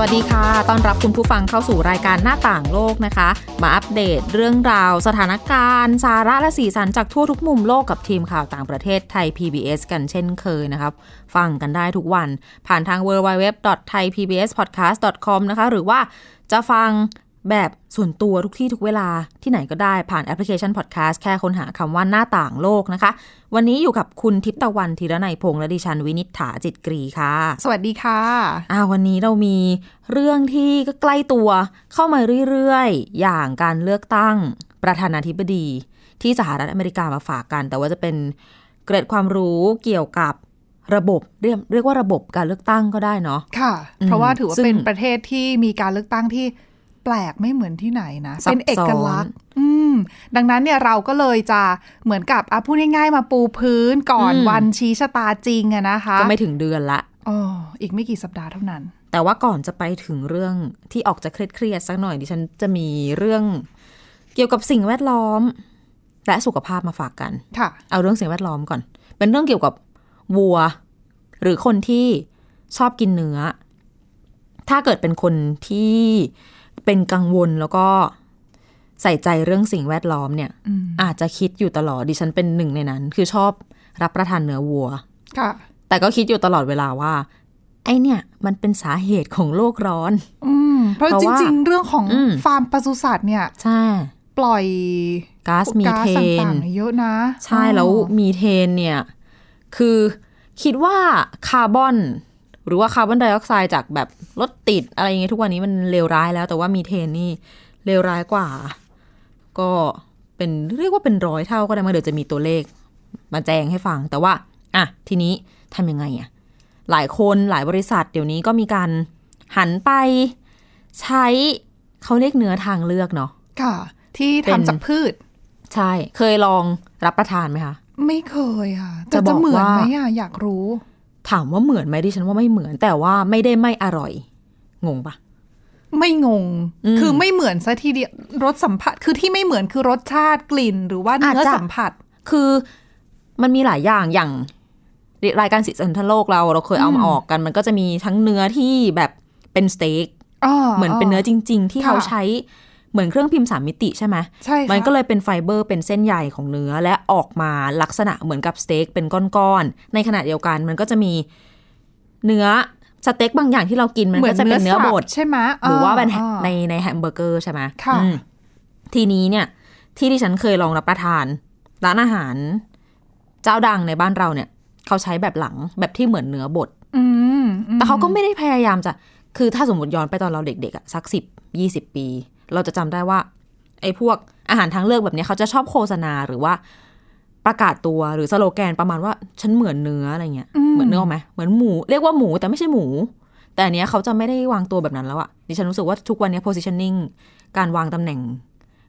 วัสดีค่ะ ต้อนรับคุณผู้ฟังเข้าสู่รายการหน้าต่างโลกนะคะ มาอัปเดตเรื่องราว สถานการณ์ สาระและสีสันจากทั่วทุกมุมโลกกับทีมข่าวต่างประเทศไทย PBS กันเช่นเคยนะครับ ฟังกันได้ทุกวัน ผ่านทาง www.thaipbspodcast.com นะคะ หรือว่าจะฟัง แบบส่วนตัวทุกที่ทุกเวลาที่ไหนก็ได้ผ่านแอปพลิเคชัน Podcast แค่ค้นหาคำว่าหน้าต่างโลกนะคะ วันนี้อยู่กับคุณทิพย์ตะวันธีรนัยพงษ์และดิฉันวินิษฐาจิตกรีค่ะ สวัสดีค่ะอ่าวันนี้เรามีเรื่องที่ก็ใกล้ตัวเข้ามาเรื่อยๆ อย่างการเลือกตั้งประธานาธิบดี ที่สหรัฐอเมริกามาฝากกัน แต่ว่าจะเป็นเกร็ดความรู้เกี่ยวกับระบบเรียกเรียกว่าระบบการเลือกตั้งก็ได้เนาะค่ะอืมเพราะว่าถือว่าซึ่งเป็นประเทศที่มีการเลือกตั้งที่แป ลกไม่เหมือนที่ไหนนะซับซ้อนเป็นเอกลักษณ์อืมดังนั้นเนี่ยเราก็เลยจะเหมือนกับอะพูดง่ายๆมาปูพื้นก่อนอืมวันชี้ชะตาจริงอะนะคะ ก็ไม่ถึงเดือนละอ๋ออีกไม่กี่สัปดาห์เท่านั้น แต่ว่าก่อนจะไปถึงเรื่องที่ออกจะเครียดๆสักหน่อยดิฉันจะมีเรื่องเกี่ยวกับสิ่งแวดล้อม และสุขภาพมาฝากกันค่ะเอาเรื่องสิ่งแวดล้อมก่อน เป็นเรื่องเกี่ยวกับวัว หรือคนที่ชอบกินเนื้อ ถ้าเกิดเป็นคนที่เป็นกังวลแล้วก็ใส่ใจเรื่องสิ่งแวดล้อมเนี่ยอืมอาจจะคิดอยู่ตลอดดิฉันเป็นหนึ่งในนั้น คือชอบรับประทานเนื้อวัวค่ะแต่ก็คิดอยู่ตลอดเวลาว่า ไอเนี่ย มันเป็นสาเหตุของโลกร้อน อืมเพราะเพราะจว่าริง ๆ เรื่องของอืมฟาร์มปศุสัตว์เนี่ย ใช่ ปล่อยก๊าซมีก๊าซเทตน่างๆเยอะนะ ใช่แล้วอ๋อมีเทนเนี่ย คือคิดว่าคาร์บอน หรือว่าคาร์บอนไดออกไซด์จากแบบรถติดอะไรอย่างเงี้ยทุกวันนี้มันเลวร้ายแล้ว แต่ว่ามีเทนนี่เลวร้ายกว่า ก็เป็นเรียกว่าเป็นร้อยเท่าก็ได้มาเดี๋ยวจะมีตัวเลข มาแจ้งให้ฟัง แต่ว่าอะทีนี้ทำยังไงอะหลายคนหลายบริษัทเดี๋ยวนี้ก็มีการหันไปใช้เขาเรียกเนื้อทางเลือกเนาะค่ะ ที่เป็นทำจากพืช ใช่ เคยลองรับประทานไหมคะ ไม่เคยค่ะ จะแต่บจะอกเหมือนว่าไหมอะอยากรู้ ถามว่าเหมือนไหมดิฉันว่าไม่เหมือน แต่ว่าไม่ได้ไม่อร่อย งงปะไม่งงอืมคือไม่เหมือนซะทีเดียวรสสัมผัส คือที่ไม่เหมือนคือรสชาติกลิ่น หรือว่าเนื้ออาจจะสัมผัส คือมันมีหลายอย่างอย่างรายการสีสันทันโลกเราเราเคยเอามาอืมออกกัน มันก็จะมีทั้งเนื้อที่แบบเป็นสเต็กเหมือนเป็นเนื้อจริง ๆ ที่ค่ะเขาใช้ เหมือนเครื่องพิมพ์สามมิติใช่ไหมใช่ค่ะมันก็เลยเป็นไฟเบอร์เป็นเส้นใยของเนื้อและออกมาลักษณะเหมือนกับสเต็กเป็นก้อนๆในขณะเดียวกันมันก็จะมีเนื้อสเต็กบางอย่างที่เรากินมันเหมือก็นจะเป็นเนื้อบสัดใช่ไหมหรือว่าเป็นอ่าในในแฮมเบอร์เกอร์ใช่ไหมค่ะอืมทีนี้เนี่ย ที่ที่ฉันเคยลองรับประทาน ร้านอาหาร เจ้าดังในบ้านเราเนี่ย เขาใช้แบบหลังแบบที่เหมือนเนื้อบดอืมอืมแต่เขาก็ไม่ได้พยายามจะ คือถ้าสมมติย้อนไปตอนเราเด็กๆอะสักสิบยี่สิบปี เราจะจำได้ว่าไอ้พวกอาหารทางเลือกแบบเนี้ยเขาจะชอบโฆษณาหรือว่าประกาศตัวหรือสโลแกนประมาณว่าฉันเหมือนเนื้ออะไรเงี้ยเหมือนเนื้ออกไหมเหมือนหมูเรียกว่าหมูแต่ไม่ใช่หมู แต่อันเนี้ยเขาจะไม่ได้วางตัวแบบนั้นแล้วอะดิฉันรู้สึกว่าทุกวันเนี้ย positioning การวางตำแหน่ง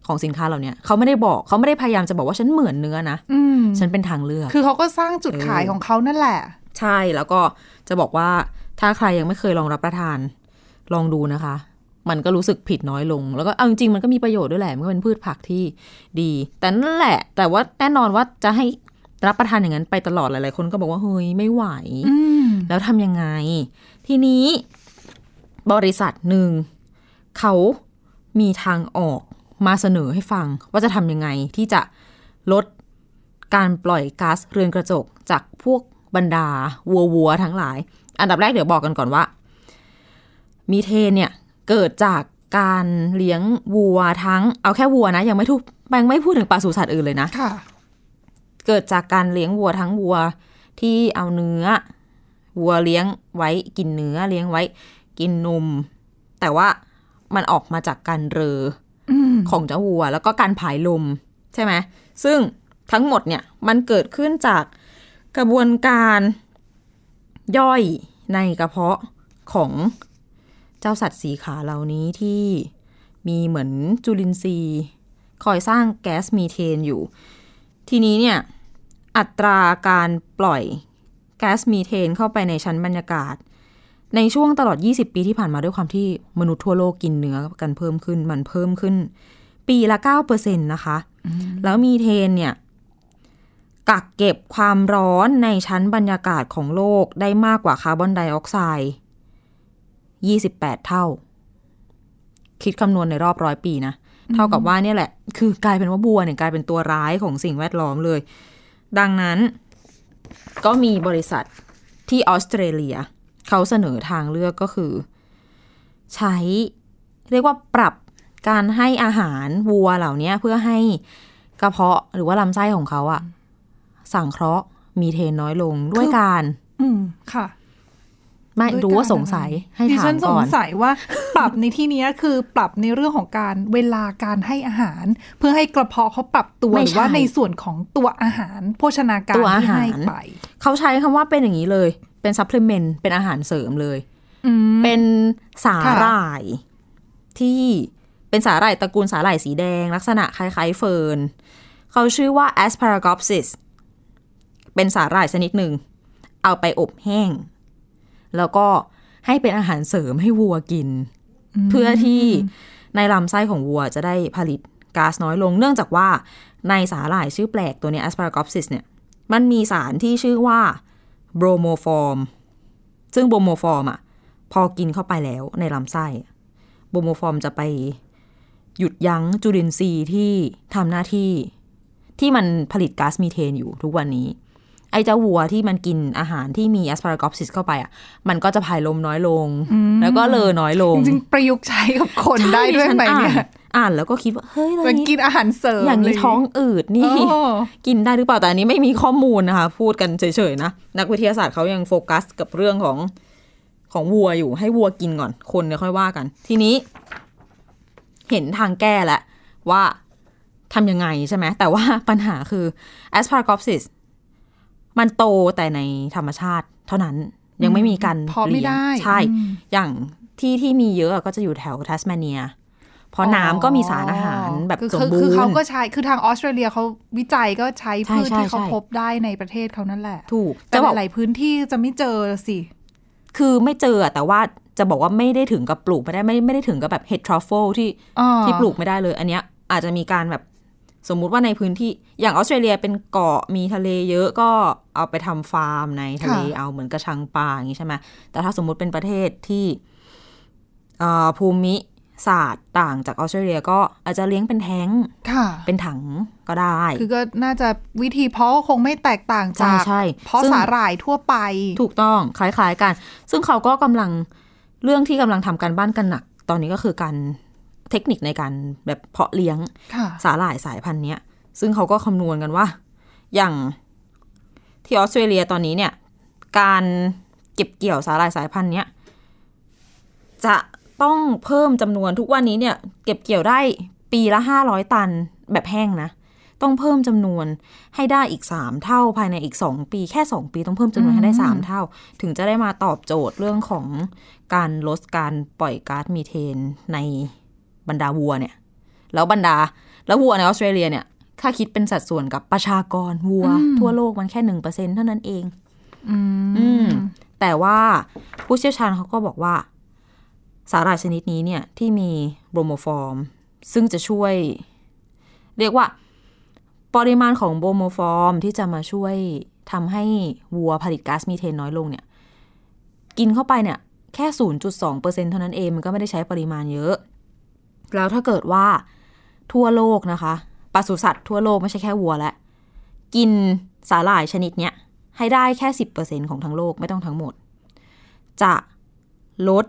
ของสินค้าเหล่าเนี้ยเขาไม่ได้บอกเขาไม่ได้พยายามจะบอกว่าฉันเหมือนเนื้อนะอืมฉันเป็นทางเลือก คือเขาก็สร้างจุดเออขายของเขานั่นแหละ ใช่แล้วก็จะบอกว่าถ้าใครยังไม่เคยลองรับประทานลองดูนะคะ มันก็รู้สึกผิดน้อยลง แล้วก็เอาจริงๆมันก็มีประโยชน์ด้วยแหละมันก็เป็นพืชผักที่ดี แต่นั่นแหละ แต่ว่าแน่นอนว่าจะให้รับประทานอย่างนั้นไปตลอดหลาย ๆ คนก็บอกว่าเฮ้ยไม่ไหวอืมแล้วทำยังไง ทีนี้บริษัทหนึ่งเขามีทางออกมาเสนอให้ฟัง ว่าจะทำยังไงที่จะลดการปล่อยก๊าซเรือนกระจกจากพวกบรรดาวัววัวๆทั้งหลาย อันดับแรกเดี๋ยวบอกกันก่อนว่า มีเทนเนี่ย เกิดจากการเลี้ยงวัวทั้ง เอาแค่วัวนะ ยังไม่ทุกยังไม่พูดถึงปศุสัตว์อื่นเลยนะค่ะเกิดจากการเลี้ยงวัวทั้งวัวที่เอาเนื้อ วัวเลี้ยงไว้กินเนื้อเลี้ยงไว้ กินนม แต่ว่ามันออกมาจากการเรออืมของเจ้าวัว แล้วก็การผายลมใช่ไหมซึ่งทั้งหมดเนี่ยมันเกิดขึ้นจากกระบวนการย่อยในกระเพาะของ เจ้าสัตว์สีขาเหล่านี้ที่มีเหมือนจุลินทรีย์ คอยสร้างแก๊สมีเทนอยู่ ทีนี้เนี่ย อัตราการปล่อยแก๊สมีเทนเข้าไปในชั้นบรรยากาศ ในช่วงตลอด 20 ปีที่ผ่านมาด้วยความที่มนุษย์ทั่วโลกกินเนื้อกันเพิ่มขึ้นมันเพิ่มขึ้น ปีละ9%นะคะ แล้วมีเทนเนี่ยกักเก็บความร้อนในชั้นบรรยากาศของโลกได้มากกว่าคาร์บอนไดออกไซด์ 28 เท่า คิดคำนวณในรอบร้อยปีนะ เท่ากับว่าเนี่ยแหละ คือกลายเป็นว่าบัวเนี่ยกลายเป็นตัวร้ายของสิ่งแวดล้อมเลย ดังนั้น ก็มีบริษัทที่ออสเตรเลีย เขาเสนอทางเลือกก็คือ ใช้เรียกว่าปรับการให้อาหารวัวเหล่านี้เพื่อให้กระเพาะหรือว่าลำไส้ของเขาอะสังเคราะห์มีเทนน้อยลงด้วยการ อืมค่ะ ไม่ด้วยรู้ว่าการสงสัยให้ดิฉันถามก่อนสงสัยว่าปรับในที่เนี้ยคือปรับในเรื่องของการเวลาการให้อาหาร เพื่อให้กระเพาะเขาปรับตัวไม่หรือว่าใช่ในส่วนของตัวอาหาร โภชนาการตัวอาหารที่ให้ไปเขาใช้คำว่าเป็นอย่างนี้เลย เป็น supplement เป็นอาหารเสริมเลยอืมค่ะเป็นสาหร่ายที่เป็นสาหร่ายตระกูลสาหร่ายสีแดง ลักษณะคล้ายๆเฟิร์นเขาชื่อว่า asparagopsis เป็นสาหร่ายชนิดหนึ่งเอาไปอบแห้ง แล้วก็ให้เป็นอาหารเสริมให้วัวกิน เพื่อที่ในลำไส้ของวัวจะได้ผลิตก๊าซน้อยลง เนื่องจากว่าในสาหร่ายชื่อแปลกตัวเนี้ย asparagopsis เนี่ย มันมีสารที่ชื่อว่า bromoform ซึ่ง bromoform อะ พอกินเข้าไปแล้วในลำไส้ bromoform จะไปหยุดยั้งจุลินทรีย์ที่ทำหน้าที่ที่มันผลิตก๊าซมีเทนอยู่ทุกวันนี้ ไอ้เจ้าวัวที่มันกินอาหารที่มีแอสพารา o อ s ซิสเข้าไปอะ มันก็จะพายลมน้อยลง แล้วก็เลอน้อยลง จริงๆ ประยุกต์ใช้กับคนได้ด้วยไหมใช่เนี่ยฉัอ่านอ่านแล้วก็คิดว่า เฮ้ยแล้วมันนี่กินอาหารเสริมอย่างนี้เลท้องอืดนี่โอ้กินได้หรือเปล่า แต่อันนี้ไม่มีข้อมูลนะคะ พูดกันเฉยๆนะ นักวิทยาศาสตร์เขายังโฟกัสกับเรื่องของของวัวอยู่ให้วัวกินก่อนคนเนี่ยค่อยว่ากัน ทีนี้ เห็นทางแก้แล้วว่าทำยังไงใช่ไหมแต่ว่าปัญหาคือ asparagopsis มันโตแต่ในธรรมชาติเท่านั้นยังไม่มีการเพาะไม่เลี้ยงได้ใช่อืมอย่างที่ที่มีเยอะก็จะอยู่แถวทัสมาเนีย เพราะน้ำก็มีสารอาหารแบบคือสมคือบูคือรเขาณ์ก็ใช้ คือทางออสเตรเลียเขาวิจัยก็ใช้ใช่พืชใช่ที่เขาใช่พบได้ในประเทศเขานั่นแหละ ถูก แต่จะบอกหลายๆพื้นที่จะไม่เจอสิ คือไม่เจออะแต่ว่าจะบอกว่าไม่ได้ถึงกับปลูกไม่ได้ไม่ไม่ได้ถึงกับแบบเห็ดทรัฟเฟิลที่อ่าที่ปลูกไม่ได้เลย อันเนี้ยอาจจะมีการแบบ สมมุติว่าในพื้นที่อย่างออสเตรเลียเป็นเกาะมีทะเลเยอะก็เอาไปทำฟาร์มในทะเลเอาเหมือนกระชังปลาอย่างนี้ใช่ไหมแต่ถ้าสมมุติเป็นประเทศที่เอ่อภูมิศาสตร์ต่างจากออสเตรเลียก็อาจจะเลี้ยงเป็นแท็งก์ค่ะเป็นถังก็ได้ คือก็น่าจะวิธีเพาะก็คงไม่แตกต่างจากใช่ใช่เพาะซึ่งสาหร่ายทั่วไป ถูกต้องคล้ายๆกัน ซึ่งเขาก็กำลังเรื่องที่กำลังทำการบ้านกันหนัก ตอนนี้ก็คือการ เทคนิคในการแบบเพาะเลี้ยงค่ะสาหร่ายสายพันธุ์เนี้ย ซึ่งเขาก็คำนวณกันว่า อย่างที่ออสเตรเลียตอนนี้เนี่ย การเก็บเกี่ยวสาหร่ายสายพันธุ์เนี้ยจะต้องเพิ่มจำนวนทุกวันนี้เนี่ย เก็บเกี่ยวได้ปีละห้าร้อยตันแบบแห้งนะ ต้องเพิ่มจำนวนให้ได้อีกสามเท่าภายในอีกสองปีแค่สองปีต้องเพิ่มจำนวนให้ได้สามเท่า ถึงจะได้มาตอบโจทย์เรื่องของการลดการปล่อยก๊าซมีเทนใน บรรดาวัวเนี่ย แล้วบรรดา แล้ววัวในออสเตรเลียเนี่ย ถ้าคิดเป็นสัดส่วนกับประชากรวัว ทั่วโลกมันแค่หนึ่งเปอร์เซ็นเท่านั้นเองอืมอืมแต่ว่าผู้เชี่ยวชาญเขาก็บอกว่า สาหร่ายชนิดนี้เนี่ยที่มีbromoform ซึ่งจะช่วย เรียกว่า ปริมาณของ bromoform ที่จะมาช่วยทำให้วัวผลิตก๊าซมีเทนน้อยลงเนี่ย กินเข้าไปเนี่ย แค่ 0.2%เท่านั้นเอง มันก็ไม่ได้ใช้ปริมาณเยอะ แล้วถ้าเกิดว่าทั่วโลกนะคะปศุสัตว์ทั่วโลกไม่ใช่แค่วัวแล้วกินสาหร่ายชนิดเนี้ยให้ได้แค่ 10%ของทั้งโลกไม่ต้องทั้งหมด จะลด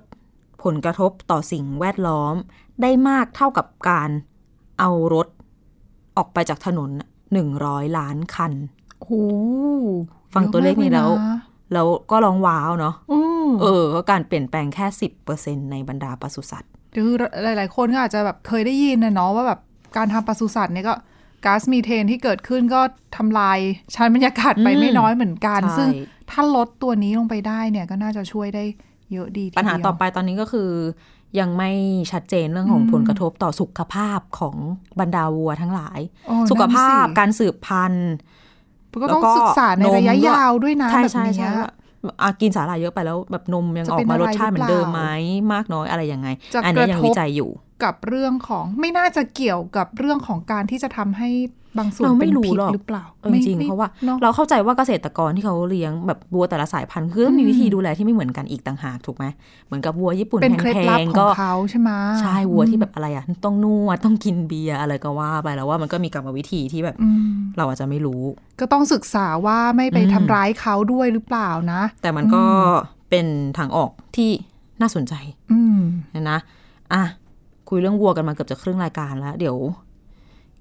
ผลกระทบต่อสิ่งแวดล้อมได้มากเท่ากับการเอารถออกไปจากถนน 100 ล้านคันโอ้โหฟังตัวเลขนี้แล้วยอะมากเยะแล้วก็ร้องว้าวเนาะอืมเออ ก็การเปลี่ยนแปลงแค่ 10%ในบรรดาปศุสัตว์ คือหลาย ๆ คนก็อาจจะแบบเคยได้ยินนะเนาะว่าแบบการทำปศุสัตว์เนี่ยก็ก๊าซมีเทนที่เกิดขึ้นก็ทำลายชั้นบรรยากาศไปอืมไม่น้อยเหมือนกันใช่ซึ่งถ้าลดตัวนี้ลงไปได้เนี่ยก็น่าจะช่วยได้เยอะดีทีเดียวปัญหาต่อไปตอนนี้ก็คือ ยังไม่ชัดเจนเรื่องของผลกระทบต่อสุขภาพของบรรดาวัวทั้งหลายโอ้สุขภาพนั่นสิการสืบพันธุ์ก็ต้องแล้วก็ศึกษาในนมระยะด้วยยาวด้วยนะใช่แบบใช่เนี้ใช่ยว่าอา กินสาหร่ายเยอะไปแล้วแบบนมยังจะออเป็กนมาอะไรรสชาติเหมือนเดิมหรือเปไหมล่ามากน้อยอะไรยังไงจะอันนี้ยังกระทบวิจัยอยู่กับเรื่องของไม่น่าจะเกี่ยวกับเรื่องของการที่จะทำให้บางส่วนเราไม่เป็นรู้พิษหรอกหรือเปล่าเออจริงไม่ๆเพราะว่านอะเราเข้าใจว่าเกษตรกรที่เขาเลี้ยงแบบวัวแต่ละสายพันธุ์คือมีวิธีดูแลที่ไม่เหมือนกันอีกต่างหากถูกไหมเหมือนกับวัวญี่ปุ่นเป็นเคล็ดแพลับงขๆอก็งเขาใช่ไหมใช่วัวที่แบบอะไรอะต้องนวดต้องกินเบียร์อะไรก็ว่าไปแล้วว่ามันก็มีกรรมวิธีที่แบบอืมเราอาจจะไม่รู้ ก็ต้องศึกษาว่าไม่ไปอืมทำร้ายเขาด้วยหรือเปล่านะ แต่มันก็เป็นทางออกที่น่าสนใจอืมนะนะอะ คุยเรื่องวัวกันมาเกือบจะครึ่งรายการแล้ว เดี๋ยว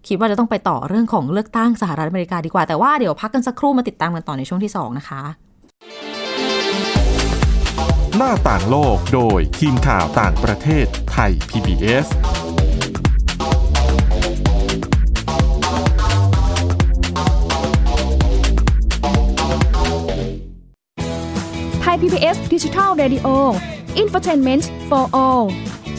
คิดว่าจะต้องไปต่อเรื่องของเลือกตั้งสหรัฐอเมริกาดีกว่าแต่ว่าเดี๋ยวพักกันสักครู่มาติดตามกันต่อในช่วงที่สองนะคะ หน้าต่างโลกโดยทีมข่าวต่างประเทศไทย PBS ไทย PBS ดิจิทัล Radio Infotainment for All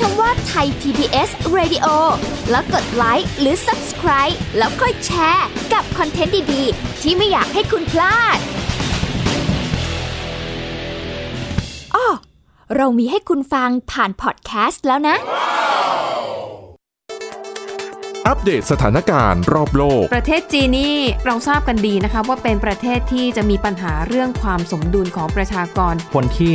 คำว่าไทย PBS Radio แล้วกดไลค์หรือ Subscribe แล้วค่อยแชร์กับคอนเทนต์ดี ๆ ที่ไม่อยากให้คุณพลาดอ้อเรามีให้คุณฟังผ่านพอดแคสต์แล้วนะ อัปเดตสถานการณ์รอบโลก ประเทศจีนนี่เราทราบกันดีนะคะว่าเป็นประเทศที่จะมีปัญหาเรื่องความสมดุลของประชากร คนที่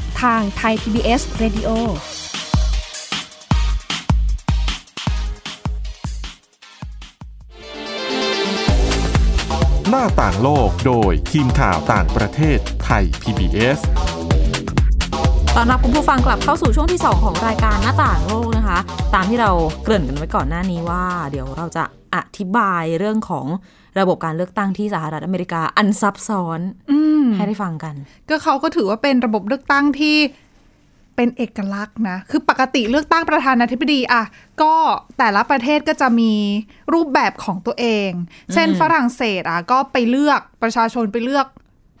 ทางไทย PBS Radio หน้าต่างโลกโดยทีมข่าวต่างประเทศไทย PBS ตอนรับคุณผู้ฟังกลับเข้าสู่ช่วงที่ 2 ของรายการหน้าต่างโลกนะคะ ตามที่เราเกริ่นกันไว้ก่อนหน้านี้ว่า เดี๋ยวเราจะอธิบายเรื่องของระบบการเลือกตั้งที่สหรัฐอเมริกาอันซับซ้อน อืม ให้ได้ฟังกัน ก็เขาก็ถือว่าเป็นระบบเลือกตั้งที่เป็นเอกลักษณ์นะ คือปกติเลือกตั้งประธานาธิบดีอะก็แต่ละประเทศก็จะมีรูปแบบของตัวเอง เช่นอืมฝรั่งเศสอะก็ไปเลือกประชาชนไปเลือก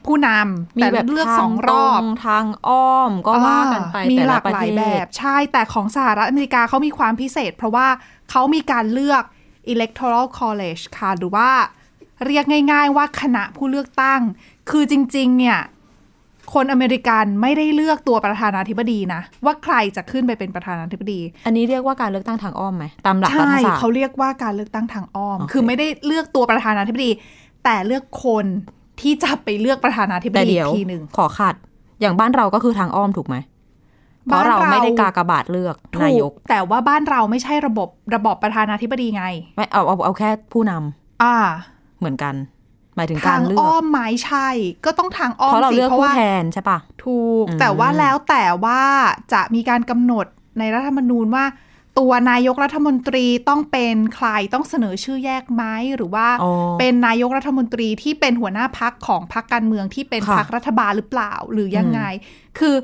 ผู้นำมีแต่แบบเลือกทางสองรอบตทางอ้อมก็ว่ากันไปอ่ามีแต่หละลากประหลาเทยแบศบใช่แต่ของสหรัฐอเมริกาเขามีความพิเศษ เพราะว่าเขามีการเลือก electoral college ค่ะ หรือว่าเรียกง่าย ๆ ว่าคณะผู้เลือกตั้ง คือจริง ๆ เนี่ย คนอเมริกันไม่ได้เลือกตัวประธานาธิบดีนะ ว่าใครจะขึ้นไปเป็นประธานาธิบดี อันนี้เรียกว่าการเลือกตั้งทางอ้อมไหมตามหลักรัใช่ฐศาสตร์เขาเรียกว่าการเลือกตั้งทางอ้อมโอเคคือไม่ได้เลือกตัวประธานาธิบดี แต่เลือกคนที่จะไปเลือกประธานาธิบแต่ดีเดี๋ยวอีกทีหนึ่งขอขัด อย่างบ้านเราก็คือทางอ้อมถูกไหมเพราะบ้านเราเราไม่ได้กากบาทเลือกถูนายก แต่ว่าบ้านเราไม่ใช่ระบบระบอบประธานาธิบดีไง ไม่เอาเอาเอาแค่ผู้นำอ่า เหมือนกัน หมายถึงทากางรเลือกอ้อมไหม้ใช่ ก็ต้องทางอ้อมเพราะเราสิเลือกเพราะผู้ว่าแทนใช่ปะถูกอืมแต่ว่าแล้วแต่ว่าจะมีการกำหนดในรัฐธรรมนูญว่า ตัวนายกรัฐมนตรีต้องเป็นใครต้องเสนอชื่อแยกไหมหรือว่าอ๋อเป็นนายกรัฐมนตรีที่เป็นหัวหน้าพักของพักการเมืองที่เป็นค่ะพักรัฐบาลหรือเปล่าหรือยังไง คือ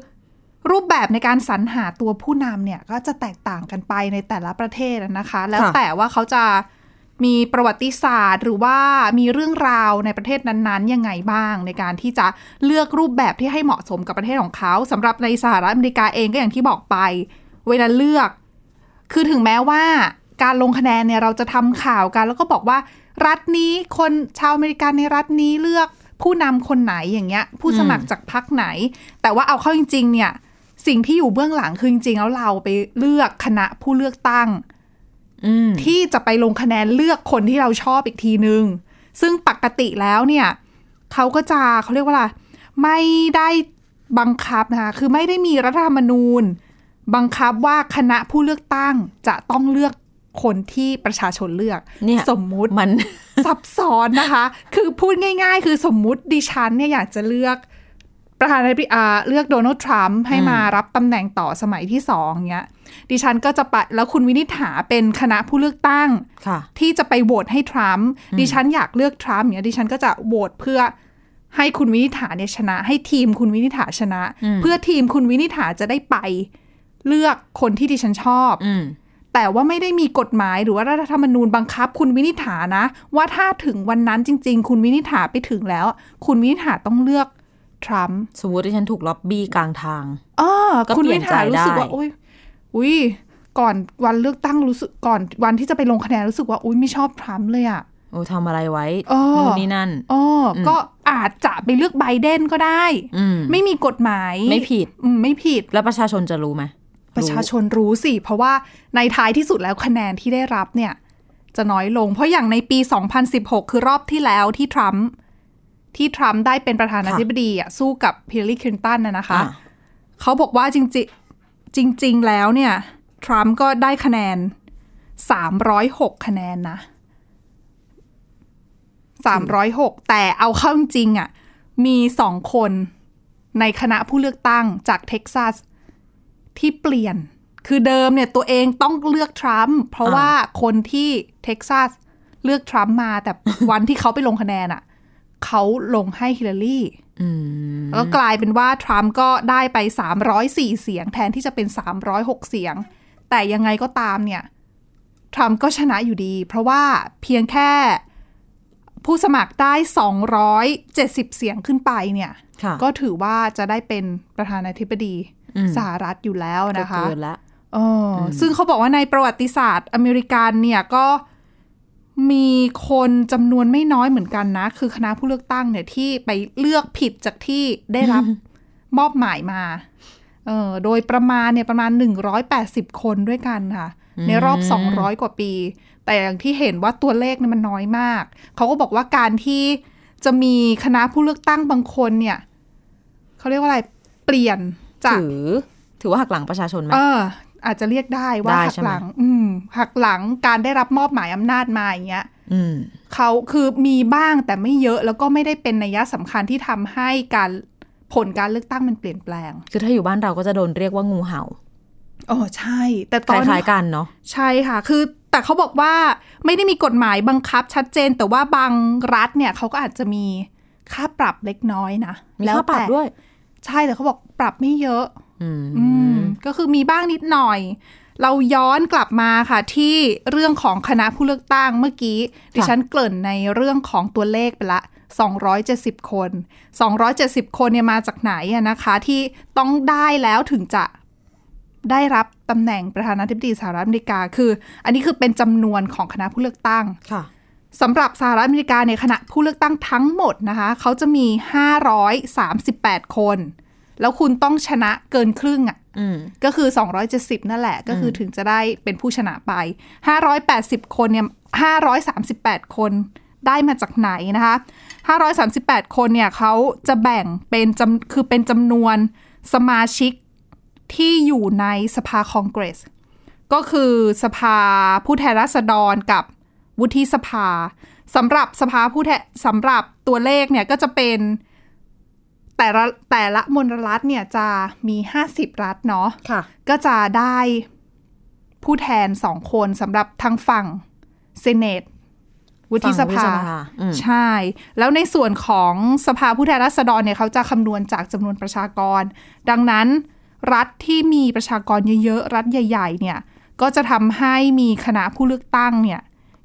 รูปแบบในการสรรหาตัวผู้นำเนี่ย ก็จะแตกต่างกันไปในแต่ละประเทศนะคะ แล้วแต่ว่าเขาจะ มีประวัติศาสตร์ หรือว่ามีเรื่องราวในประเทศนั้นๆ ยังไงบ้าง ในการที่จะเลือกรูปแบบที่ให้เหมาะสมกับประเทศของเขาสำหรับในสหรัฐอเมริกาเองก็อย่างที่บอกไป เวลาเลือก คือถึงแม้ว่าการลงคะแนนเนี่ยเราจะทำข่าวกัน แล้วก็บอกว่ารัฐนี้คนชาวอเมริกันในรัฐนี้เลือกผู้นำคนไหนอย่างเงี้ย ผู้สมัครจากพรรคไหน แต่ว่าเอาเข้าจริง ๆ เนี่ย สิ่งที่อยู่เบื้องหลังคือจริงๆแล้วเราไปเลือกคณะผู้เลือกตั้งอืม ที่จะไปลงคะแนนเลือกคนที่เราชอบอีกทีนึง ซึ่งปกติแล้วเนี่ยเขาก็จะเขาเรียกว่าอะไรไม่ได้บังคับนะคะคือไม่ได้มีรัฐธรรมนูญ บังคับว่าคณะผู้เลือกตั้งจะต้องเลือกคนที่ประชาชนเลือกเนี่ยสมมุติมันซับซ้อนนะคะ คือพูดง่าย ๆ คือสมมุติดิฉันเนี่ยอยากจะเลือก ประธานาธิบดีอ่าเลือกโดนัลด์ทรัมป์ให้มารับตำแหน่งต่อสมัยที่สองเงี้ย ดิฉันก็จะไปแล้วคุณวินิษฐาเป็นคณะผู้เลือกตั้งค่ะที่จะไปโหวตให้ทรัมป์ดิฉันอยากเลือกทรัมป์เนี่ยดิฉันก็จะโหวตเพื่อให้คุณวินิษฐาเนี่ยชนะ ให้ทีมคุณวินิษฐาชนะ เพื่อทีมคุณวินิษฐาจะได้ไปเลือกคนที่ดิฉันชอบอืมแต่ว่าไม่ได้มีกฎหมายหรือว่ารัฐธรรมนูญบังคับ คุณวินิษฐานะ ว่าถ้าถึงวันนั้นจริง ๆ คุณวินิษฐาไปถึงแล้ว คุณวินิษฐาต้องเลือก ทรัมป์สมมติที่ฉันถูกล็อบบี้กลางทางอ๋อก็คุณเปลี่วิยนนิษฐารู้สึกว่าใจได้อุ้ยอุ้ยก่อนวันเลือกตั้งรู้สึกก่อนวันที่จะไปลงคะแนนรู้สึกว่าอุ้ยไม่ชอบทรัมป์เลยอะโอ้ทำอะไรไว้อ๋อนู่นนี่นั่นอ๋ออก็อาจจะไปเลือกไบเดนก็ได้อืมไม่มีกฎหมาย ไม่ผิดอืมไม่ผิดแล้วประชาชนจะรู้ไหมประชาชนรู้สิ เพราะว่าในท้ายที่สุดแล้วคะแนนที่ได้รับเนี่ย จะน้อยลง เพราะอย่างในปี 2016 คือรอบที่แล้วที่ทรัมป์ ที่ทรัมป์ได้เป็นประธานาธิบดีอะสู้กับฮิลลารีคลินตันนะนะคะอะเขาบอกว่าจริงๆจริงๆแล้วเนี่ย ทรัมป์ก็ได้คะแนน306คะแนนนะ306แต่เอาเข้าจริงๆอะ มีสองคนในคณะผู้เลือกตั้งจากเท็กซัสที่เปลี่ยน คือเดิมเนี่ยตัวเองต้องเลือกทรัมป์เพราะอ่าว่าคนที่เท็กซัสเลือกทรัมป์มาแต่วันที่เขาไปลงคะแนนอะ เขาลงให้ฮิลลารีอืมแล้วก็กลายเป็นว่าทรัมป์ก็ได้ไป 304 เสียง แทนที่จะเป็น 306 เสียง แต่ยังไงก็ตามเนี่ย ทรัมป์ก็ชนะอยู่ดี เพราะว่าเพียงแค่ผู้สมัครได้ 270 เสียงขึ้นไปเนี่ยค่ะก็ถือว่าจะได้เป็นประธานาธิบดีอืมสหรัฐอยู่แล้วก็นะคะเกินละเอออซึ่งเขาบอกว่าในประวัติศาสตร์อเมริกันเนี่ยก็ มีคนจำนวนไม่น้อยเหมือนกันนะ คือคณะผู้เลือกตั้งเนี่ยที่ไปเลือกผิดจากที่ได้รับมอบหมายมาเออโดยประมาณเนี่ยประมาณ 180 คนด้วยกันค่ะ ในรอบ 200 กว่าปี แต่อย่างที่เห็นว่าตัวเลขเนี่ยมันน้อยมาก เขาก็บอกว่าการที่จะมีคณะผู้เลือกตั้งบางคนเนี่ยเขาเรียกว่าอะไรเปลี่ยนจากถือ ถือว่าหักหลังประชาชนไหมเออ อาจจะเรียกได้ว่าได้หัใช่กไหมหลัง อืม หักหลังการได้รับมอบหมายอำนาจมาอย่างเงี้ยอืมเขาคือมีบ้างแต่ไม่เยอะแล้วก็ไม่ได้เป็นนัยสำคัญที่ทำให้การผลการเลือกตั้งมันเปลี่ยนแปลง คือถ้าอยู่บ้านเราก็จะโดนเรียกว่างูเห่าอ๋อใช่ แต่คตอนล้ายๆกันเนาะใช่ค่ะ คือแต่เขาบอกว่าไม่ได้มีกฎหมายบังคับชัดเจน แต่ว่าบางรัฐเนี่ยเขาก็อาจจะมีค่าปรับเล็กน้อยนะมีค่าปรับแต่ด้วย ใช่แต่เขาบอกปรับไม่เยอะ อืมอืมก็คือมีบ้างนิดหน่อย เราย้อนกลับมาค่ะ ที่เรื่องของคณะผู้เลือกตั้งเมื่อกี้ ดิฉันเกริ่นในเรื่องของตัวเลขไปละ270 คน 270 คนเนี่ยมาจากไหนอะนะคะ ที่ต้องได้แล้วถึงจะได้รับตำแหน่งประธานาธิบดีสหรัฐอเมริกาคือ อันนี้คือเป็นจำนวนของคณะผู้เลือกตั้งค่ะสำหรับสหรัฐอเมริกาเนี่ยคณะผู้เลือกตั้งทั้งหมดนะคะ เขาจะมี 538 คน แล้วคุณต้องชนะเกินครึ่งอะ่ะอืมก็คือ 270 นั่นแหละ ก็คือถึงจะได้เป็นผู้ชนะไป 580 คนเนี่ย 538 คนได้มาจากไหนนะคะ 538 คนเนี่ยเขาจะแบ่งเป็นจำคือเป็นจำนวนสมาชิกที่อยู่ในสภาคองเกรส ก็คือสภาผู้แทนราษฎรกับวุฒิสภาสำหรับสภาผู้แทนสำหรับตัวเลขเนี่ยก็จะเป็น แต่ละแต่ละมลรัฐเนี่ยจะมี 50 รัฐเนาะค่ะก็จะได้ผู้แทนสองคนสำหรับทางฝั่งเซเนตวุฒิสฝั่งวุฒิภาสภาอืมใช่ แล้วในส่วนของสภาผู้แทนราษฎรเนี่ยเขาจะคำนวณจากจำนวนประชากร ดังนั้นรัฐที่มีประชากรเยอะๆ รัฐใหญ่ ๆ เนี่ย ก็จะทำให้มีคณะผู้เลือกตั้งเนี่ย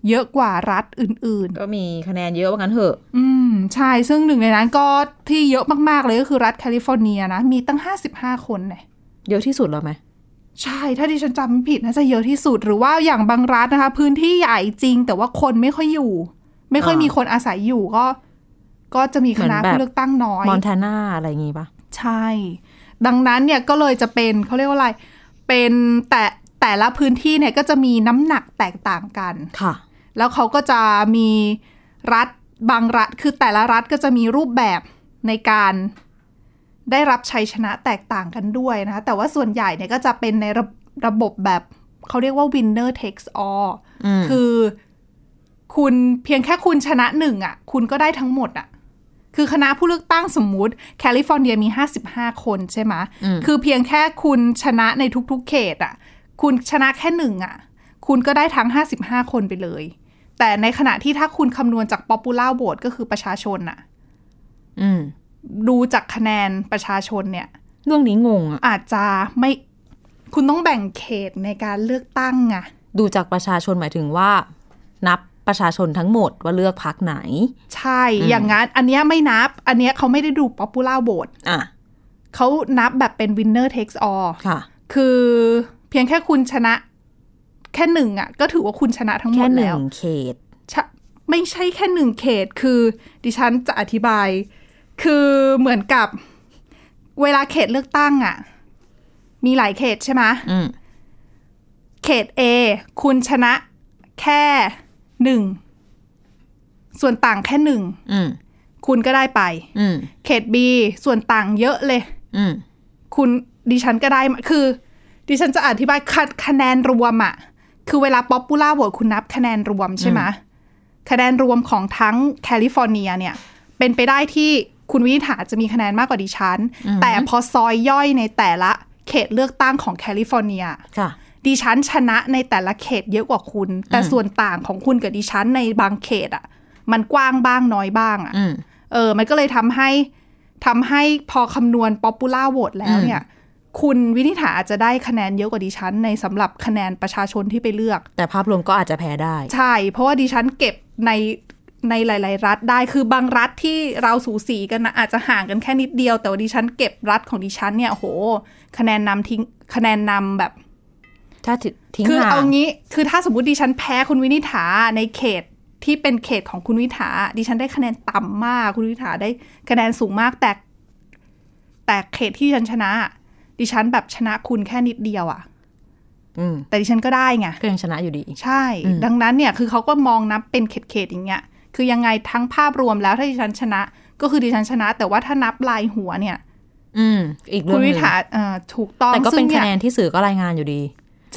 เยอะกว่ารัฐอื่นก็มีคะแนนเยอะว่างั้นเถอะๆอืม ใช่ ซึ่งหนึ่งในนั้นก็ที่เยอะมาก ๆ เลยก็คือรัฐแคลิฟอร์เนียนะ มีตั้ง 55 คนเนี่ยเยอะที่สุดแล้วไหม ใช่ ถ้าดิฉันจำไม่ผิดน่าจะเยอะที่สุด หรือว่าอย่างบางรัฐนะคะ พื้นที่ใหญ่จริง แต่ว่าคนไม่ค่อยอยู่ ไม่ค่อยอ่ามีมีคนอาศัยอยู่ก็ ก็จะมีคณะเหมือนแบบผู้เลือกตั้งน้อย มอนทานาอะไรอย่างงี้ปะใช่ ดังนั้นเนี่ยก็เลยจะเป็นเขาเรียกว่าอะไร เป็นแต่แต่ละพื้นที่เนี่ยก็จะมีน้ำหนักแตกต่างกัน ค่ะ แล้วเขาก็จะมีรัฐบางรัฐ คือแต่ละรัฐก็จะมีรูปแบบในการได้รับชัยชนะแตกต่างกันด้วยนะคะ แต่ว่าส่วนใหญ่เนี่ยก็จะเป็นในระระบบแบบเขาเรียกว่า winner takes all อืมคือคุณเพียงแค่คุณชนะหนึ่งอะ คุณก็ได้ทั้งหมดอะ คือคณะผู้เลือกตั้งสมมุติแคลิฟอร์เนียมี 55 คนใช่ไหมอืมคือเพียงแค่คุณชนะในทุกๆเขตอะ คุณชนะแค่หนึ่งอะ คุณก็ได้ทั้ง 55 คนไปเลย แต่ในขณะที่ถ้าคุณคำนวณจาก popular vote ก็คือประชาชนอะอืมดูจากคะแนนประชาชนเนี่ย เรื่องนี้งงอะอาจจะไม่คุณต้องแบ่งเขตในการเลือกตั้งไงดูจากประชาชนหมายถึงว่า นับประชาชนทั้งหมดว่าเลือกพักไหน ใช่อย่างงั้น อันเนี้ยไม่นับ อันเนี้ยเขาไม่ได้ดู popular vote อะเขานับแบบเป็น winner takes all ค่ะ คือเพียงแค่คุณชนะ แค่หนึ่งอะ ก็ถือว่าคุณชนะทั้งหมแค่ดหนึ่แล้วงเขตใช่ไม่ใช่แค่หนึ่งเขตคือ ดิฉันจะอธิบาย คือเหมือนกับเวลาเขตเลือกตั้งอะ มีหลายเขตใช่ไหมอืมเขต A คุณชนะแค่หนึ่งส่วนต่างแค่หนึ่งอืมคุณก็ได้ไปอืมเขต B ส่วนต่างเยอะเลยอืมคุณดิฉันก็ได้มาคือ ดิฉันจะอธิบายคะคะแนนรวมอะ คือเวลา popular vote คุณนับคะแนนรวมใช่ไหมคะแนนรวมของทั้งแคลิฟอร์เนียเนี่ย เป็นไปได้ที่คุณวินิษฐาจะมีคะแนนมากกว่าดิฉัน แต่พอซอยย่อยในแต่ละเขตเลือกตั้งของแคลิฟอร์เนียค่ะดิฉันชนะในแต่ละเขตเยอะกว่าคุณ แต่ส่วนต่างของคุณกับดิฉันในบางเขตอะมันกว้างบ้างน้อยบ้างอะอืมเออ มันก็เลยทำให้ทำให้พอคำนวณ popular vote แล้วเนี่ย คุณวินิษฐาอาจจะได้คะแนนเยอะกว่าดิฉัน ในสำหรับคะแนนประชาชนที่ไปเลือก แต่ภาพรวมก็อาจจะแพ้ได้ ใช่ เพราะว่าดิฉันเก็บในในหลาย ๆ รัฐได้คือบางรัฐที่เราสูสีกันนะอาจจะห่างกันแค่นิดเดียว แต่ว่าดิฉันเก็บรัฐของดิฉันเนี่ยโอ้โหคะแนนนำทิ้งคะแนนนำแบบ ถ้าทิ้งคือห่างเอางี้คือถ้าสมมติดิฉันแพ้คุณวินิษฐาในเขตที่เป็นเขตของคุณวินิษฐาดิฉันได้คะแนนต่ำมาก คุณวินิษฐาได้คะแนนสูงมากแต่แต่เขตที่ดิฉันชนะ ดิฉันแบบชนะคุณแค่นิดเดียวอะอืมแต่ดิฉันก็ได้ไงก็ยังชนะอยู่ดี ใช่อืมดังนั้นเนี่ยคือเขาก็มองนับเป็นเขตเขตๆอย่างเงี้ย คือยังไงทั้งภาพรวมแล้วถ้าดิฉันชนะ ก็คือดิฉันชนะ แต่ว่าถ้านับลายหัวเนี่ย อืม อีกคุเรื่ณองหวินึ่งถาเอ่อถูกต้องแต่ก็เป็นซึ่งคะแนยนที่สื่อก็รายงานอยู่ดี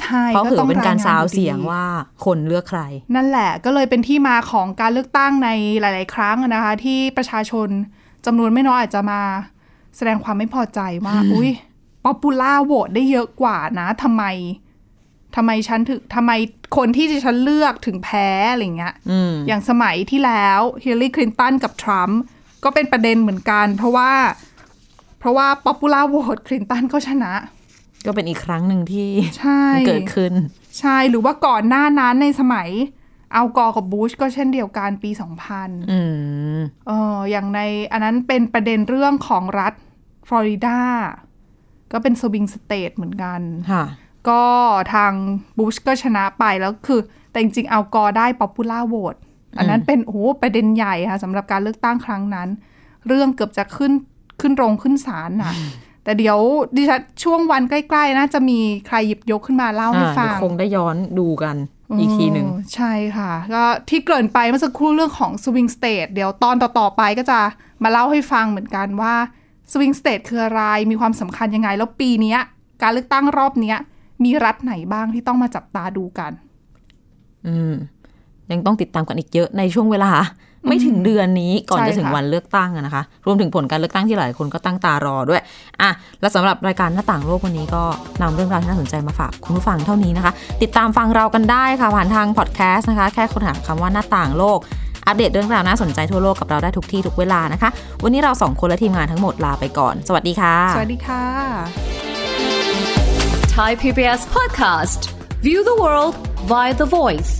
ใช่เพราะถือต้เป็นการยงซาวอยู่ดีเสียงว่าคนเลือกใคร นั่นแหละก็เลยเป็นที่มาของการเลือกตั้งในหลาย ๆ ครั้งอะนะคะ ที่ประชาชนจำนวนไม่น้อยอาจจะมา แสดงความไม่พอใจว่าอุ้ย ป๊อปปูล่าโหวตได้เยอะกว่านะทำไมทำไมฉันถึงทำไมคนที่ดิฉันเลือกถึงแพ้อะไรเงี้ยอืมอย่างสมัยที่แล้วฮิลลารีคลินตันกับทรัมป์ก็เป็นประเด็นเหมือนกัน เพราะว่า เพราะว่า popular vote คลินตันก็ชนะ ก็เป็นอีกครั้งหนึ่งที่ใช่เกิดขึ้น ใช่หรือว่าก่อนหน้านั้นในสมัยอัลกอร์กับบูชก็เช่นเดียวกันปี2000อืมเอออย่างในอันนั้นเป็นประเด็นเรื่องของรัฐฟลอริดา ก็เป็น swing state เหมือนกันค่ะก็ทางบูชก็ชนะไปแล้วคือ แต่จริงๆ อัลกอร์ได้ popular voteอันนั้นเป็นโอ้โหประเด็นใหญ่ค่ะสำหรับการเลือกตั้งครั้งนั้น เรื่องเกือบจะขึ้นขึ้นโรงขึ้นศาลน่ะ แต่เดี๋ยวดิฉันช่วงวันใกล้ๆน่าจะมีใครหยิบยกขึ้นมาเล่าให้อ่าฟัเดี๋ยวงคงได้ย้อนดูกันอีกทีหนึ่งโอ้ใช่ค่ะ ก็ที่เกริ่นไปเมื่อสักครู่เรื่องของ swing state เดี๋ยวตอนต่อๆไปก็จะมาเล่าให้ฟังเหมือนกันว่า swing state คืออะไร มีความสำคัญยังไง แล้วปีเนี้ยการเลือกตั้งรอบเนี้ยมีรัฐไหนบ้างที่ต้องมาจับตาดูกัน อืม ยังต้องติดตามกันอีกเยอะในช่วงเวลา ไม่ถึงเดือนนี้ก่อนใช่จะถึงค่ะวันเลือกตั้งอะนะคะ รวมถึงผลการเลือกตั้งที่หลายคนก็ตั้งตารอด้วย อะ และสำหรับรายการหน้าต่างโลกวันนี้ก็นำเรื่องราวที่น่าสนใจมาฝากคุณผู้ฟังเท่านี้นะคะ ติดตามฟังเรากันได้ค่ะผ่านทางพอดแคสต์นะคะ แค่ค้นหาคำว่าหน้าต่างโลก อัปเดตเรื่องราวน่าสนใจทั่วโลกกับเราได้ทุกที่ทุกเวลานะคะ วันนี้เราสองคนและทีมงานทั้งหมดลาไปก่อน สวัสดีค่ะ สวัสดีค่ะ Thai PBS podcast. View the world via the voice.